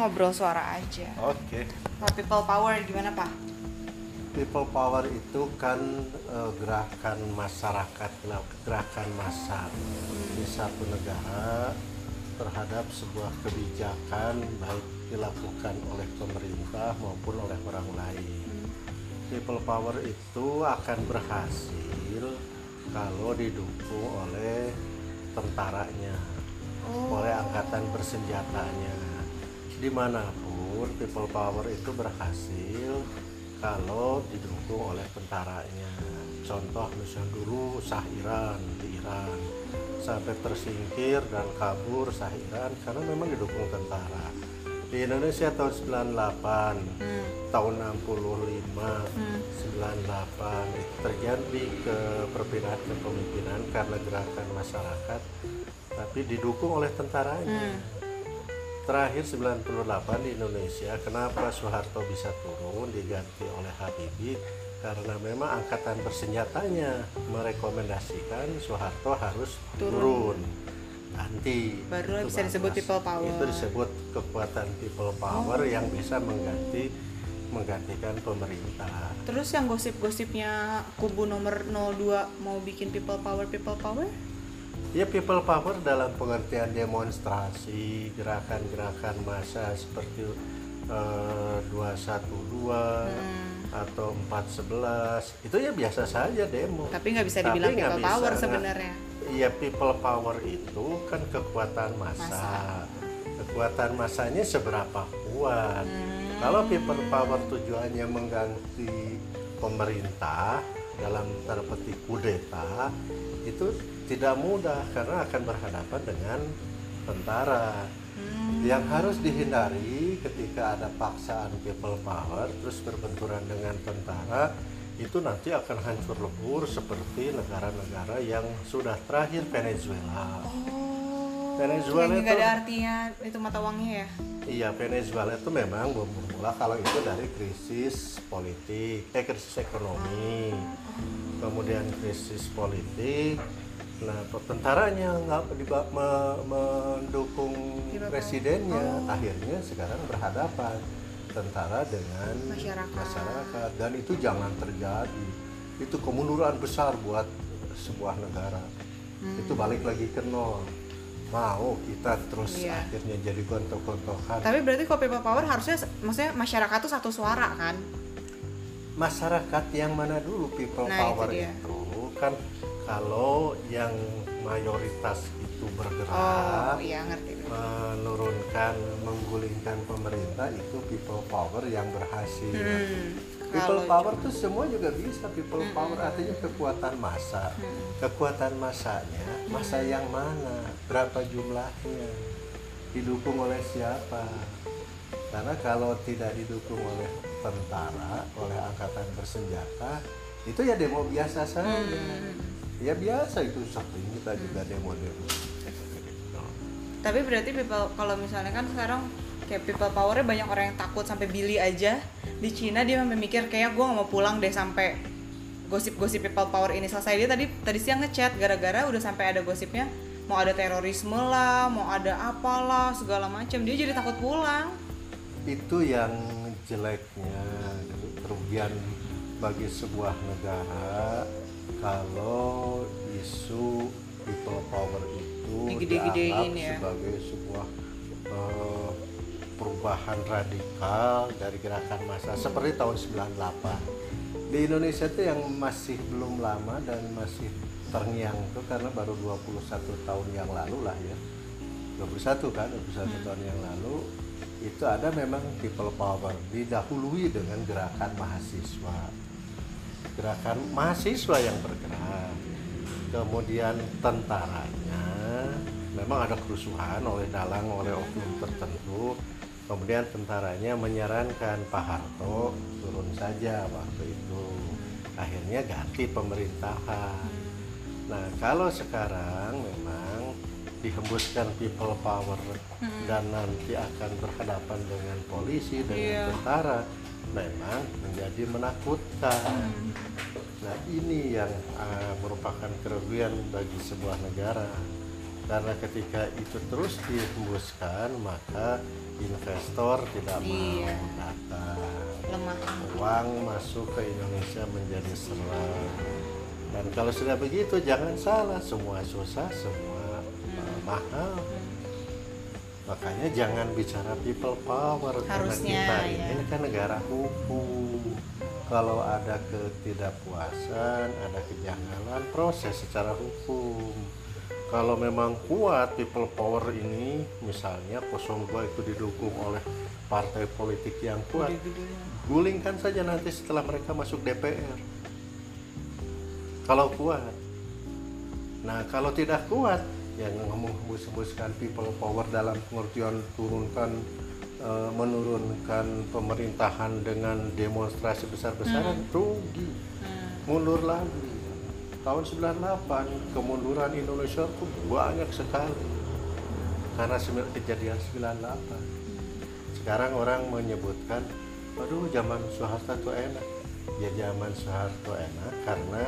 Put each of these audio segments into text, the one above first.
ngobrol suara aja. Oke. Kalau people power gimana pak? People power itu kan eh, gerakan masyarakat, gerakan massa di satu negara terhadap sebuah kebijakan baik dilakukan oleh pemerintah maupun oleh orang lain. People power itu akan berhasil kalau didukung oleh tentaranya, oleh angkatan bersenjatanya. Di mana pun people power itu berhasil kalau didukung oleh tentaranya. Contoh misalnya dulu Shah Iran di Iran sampai tersingkir dan kabur Shah Iran karena memang didukung tentara. Di Indonesia tahun 98, tahun 65, 98 itu terjadi ke perbedaan kepemimpinan karena gerakan masyarakat tapi didukung oleh tentaranya. Terakhir 98 di Indonesia, kenapa Soeharto bisa turun diganti oleh Habibie? Karena memang angkatan bersenjatanya merekomendasikan Soeharto harus turun. Ganti. Barulah Itu bisa disebut people power. Itu disebut kekuatan people power yang bisa mengganti menggantikan pemerintah. Terus yang gosip-gosipnya kubu nomor 02 mau bikin people power people power? Ya people power dalam pengertian demonstrasi, gerakan-gerakan massa seperti eh, 212 atau 411 itu ya biasa saja demo. Tapi nggak bisa Tapi dibilang nggak people bisa, power nggak- sebenarnya. Iya people power itu kan kekuatan massa. Massa. Kekuatan massanya seberapa kuat? Kalau people power tujuannya mengganti pemerintah dalam tanda petik kudeta itu tidak mudah karena akan berhadapan dengan tentara. Yang harus dihindari ketika ada paksaan people power terus berbenturan dengan tentara itu nanti akan hancur lebur seperti negara-negara yang sudah terakhir Venezuela. Oh. Venezuela yang itu- ada artinya itu mata uangnya ya. Iya, Venezuela itu memang bermula kalau itu dari krisis politik, eh krisis ekonomi, kemudian krisis politik. Nah, tentaranya nggak me- mendukung presidennya, akhirnya sekarang berhadapan tentara dengan Masyarakat. masyarakat. dan itu jangan terjadi. Itu kemunduran besar buat sebuah negara. Itu balik lagi ke nol. Mau kita terus Iya. akhirnya jadi gontok-gontokan. Tapi berarti people power harusnya maksudnya masyarakat tuh satu suara kan? masyarakat yang mana dulu people Nah, power itu dia. itu, kan kalau yang mayoritas itu Oh bergerak iya ngerti. Menurunkan menggulingkan pemerintah itu people power yang berhasil. Hmm, people power tuh semua juga bisa people power artinya kekuatan massa. Kekuatan massanya massa yang mana? Berapa jumlahnya? Didukung oleh siapa? Karena kalau tidak didukung oleh tentara oleh angkatan bersenjata itu ya demo biasa saja. Ya biasa itu sering kita juga demo-demo Tapi berarti people kalau misalnya kan sekarang kayak people powernya banyak orang yang takut sampai Billy aja. Di Cina dia sampai mikir kayak gue nggak mau pulang deh sampai gosip-gosip people power ini. Selesai dia tadi tadi siang ngechat gara-gara udah sampai ada gosipnya mau ada terorisme lah mau ada apalah segala macam. Dia jadi takut pulang. Itu yang jeleknya kerugian bagi sebuah negara kalau isu people power itu Digede-gedein dianggap ya. sebagai sebuah eh, perubahan radikal dari gerakan massa seperti tahun 98 di Indonesia itu yang masih belum lama dan masih terngiang itu karena baru 21 tahun yang lalu lah ya. 21 kan 21 tahun yang lalu itu ada memang people power. Didahului dengan gerakan mahasiswa. Gerakan mahasiswa yang bergerak. Kemudian tentaranya memang ada kerusuhan oleh dalang oleh oknum tertentu. Kemudian tentaranya menyarankan Pak Harto turun saja waktu itu. Akhirnya ganti pemerintahan. Nah kalau sekarang memang dihembuskan people power dan nanti akan berhadapan dengan polisi dengan Iya. tentara memang menjadi menakutkan. Nah ini yang uh, merupakan kerugian bagi sebuah negara karena ketika itu terus dihembuskan maka investor tidak mau Iya. datang lemah uang masuk ke Indonesia menjadi serang dan kalau sudah begitu jangan salah semua susah semua uh, mahal. Makanya jangan bicara people power karena Harusnya, kita ya. ini kan negara hukum. Kalau ada ketidakpuasan ada kejanggalan proses secara hukum kalau memang kuat people power ini misalnya 02 itu didukung oleh partai politik yang kuat gulingkan saja nanti setelah mereka masuk DPR kalau kuat. Nah kalau tidak kuat yang ngomong hembus-hembuskan people power dalam pengertian turunkan eh, menurunkan pemerintahan dengan demonstrasi besar-besaran rugi. Mundur lagi tahun 98 kemunduran Indonesia itu banyak sekali. Karena kejadian 98 sekarang orang menyebutkan aduh zaman Soeharto itu enak. Ya zaman Soeharto enak karena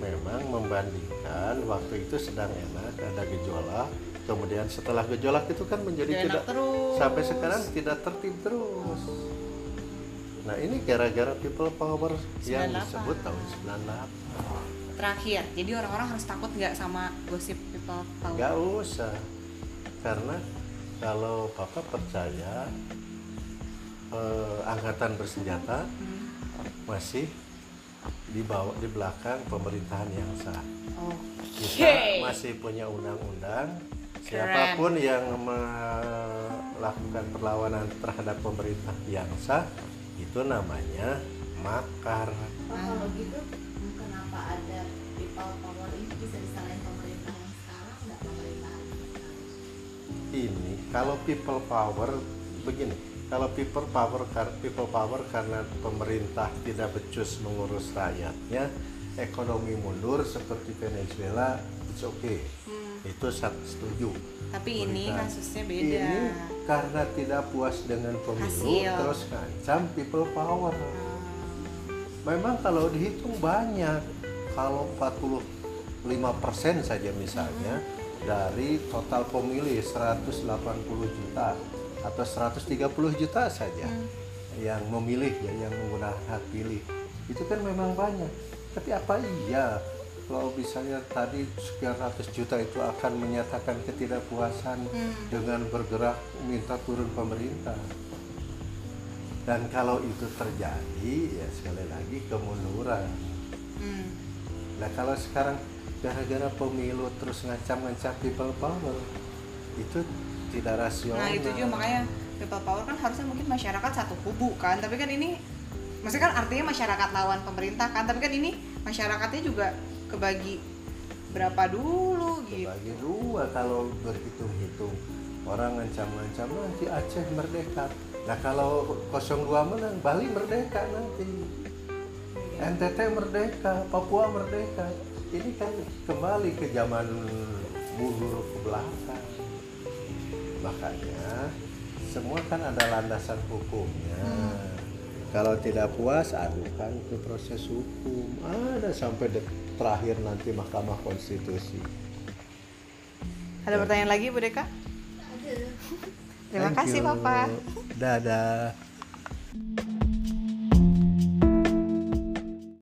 memang membandingkan waktu itu sedang enak ada gejolak. Kemudian setelah gejolak itu kan menjadi Tidak tidak terus. sampai sekarang tidak tertib terus. Nah ini gara-gara people power yang 98. disebut tahun 98 terakhir. Jadi orang-orang harus takut nggak sama gosip people power nggak usah. Karena kalau papa percaya eh, angkatan bersenjata Hmm. masih di bawah di belakang pemerintahan yang sah. Oke. kita masih punya undang-undang. Keren. siapa pun yang melakukan perlawanan terhadap pemerintah yang sah itu namanya makar. Kalau gitu ada people power ini bisa disalahin pemerintah yang sekarang nggak sekarang? ini kalau people power begini kalau people power people power karena pemerintah tidak becus mengurus rakyatnya ekonomi mundur seperti Venezuela it's okay itu saya setuju tapi ini Pemerintah. kasusnya beda ini karena tidak puas dengan pemilu Hasil. terus ngancam people power memang kalau dihitung banyak kalau 45% saja misalnya dari total pemilih 180 juta atau 130 juta saja yang memilih ya yang menggunakan hak pilih. Itu kan memang banyak. Tapi apa iya kalau misalnya tadi sekian ratus juta itu akan menyatakan ketidakpuasan dengan bergerak minta turun pemerintah? Dan kalau itu terjadi ya sekali lagi kemunduran. Hmm. Nah kalau sekarang gara-gara pemilu terus ngancam-ngancam people power itu tidak rasional. Nah itu juga makanya people power kan harusnya mungkin masyarakat satu kubu kan, tapi kan ini maksudnya kan artinya masyarakat lawan pemerintah kan, tapi kan ini masyarakatnya juga kebagi berapa dulu gitu. Bagi dua kalau berhitung-hitung orang ngancam-ngancam nanti Aceh merdeka. Nah kalau 02 menang Bali merdeka nanti. NTT merdeka, Papua merdeka. Ini kan kembali ke zaman mundur ke belakang. Makanya semua kan ada landasan hukumnya. Kalau tidak puas, adukan ke proses hukum. Ada sampai de- terakhir nanti Mahkamah Konstitusi. Ada pertanyaan lagi Bu Deka? Ada. Terima Thank kasih you. Papa. Dadah.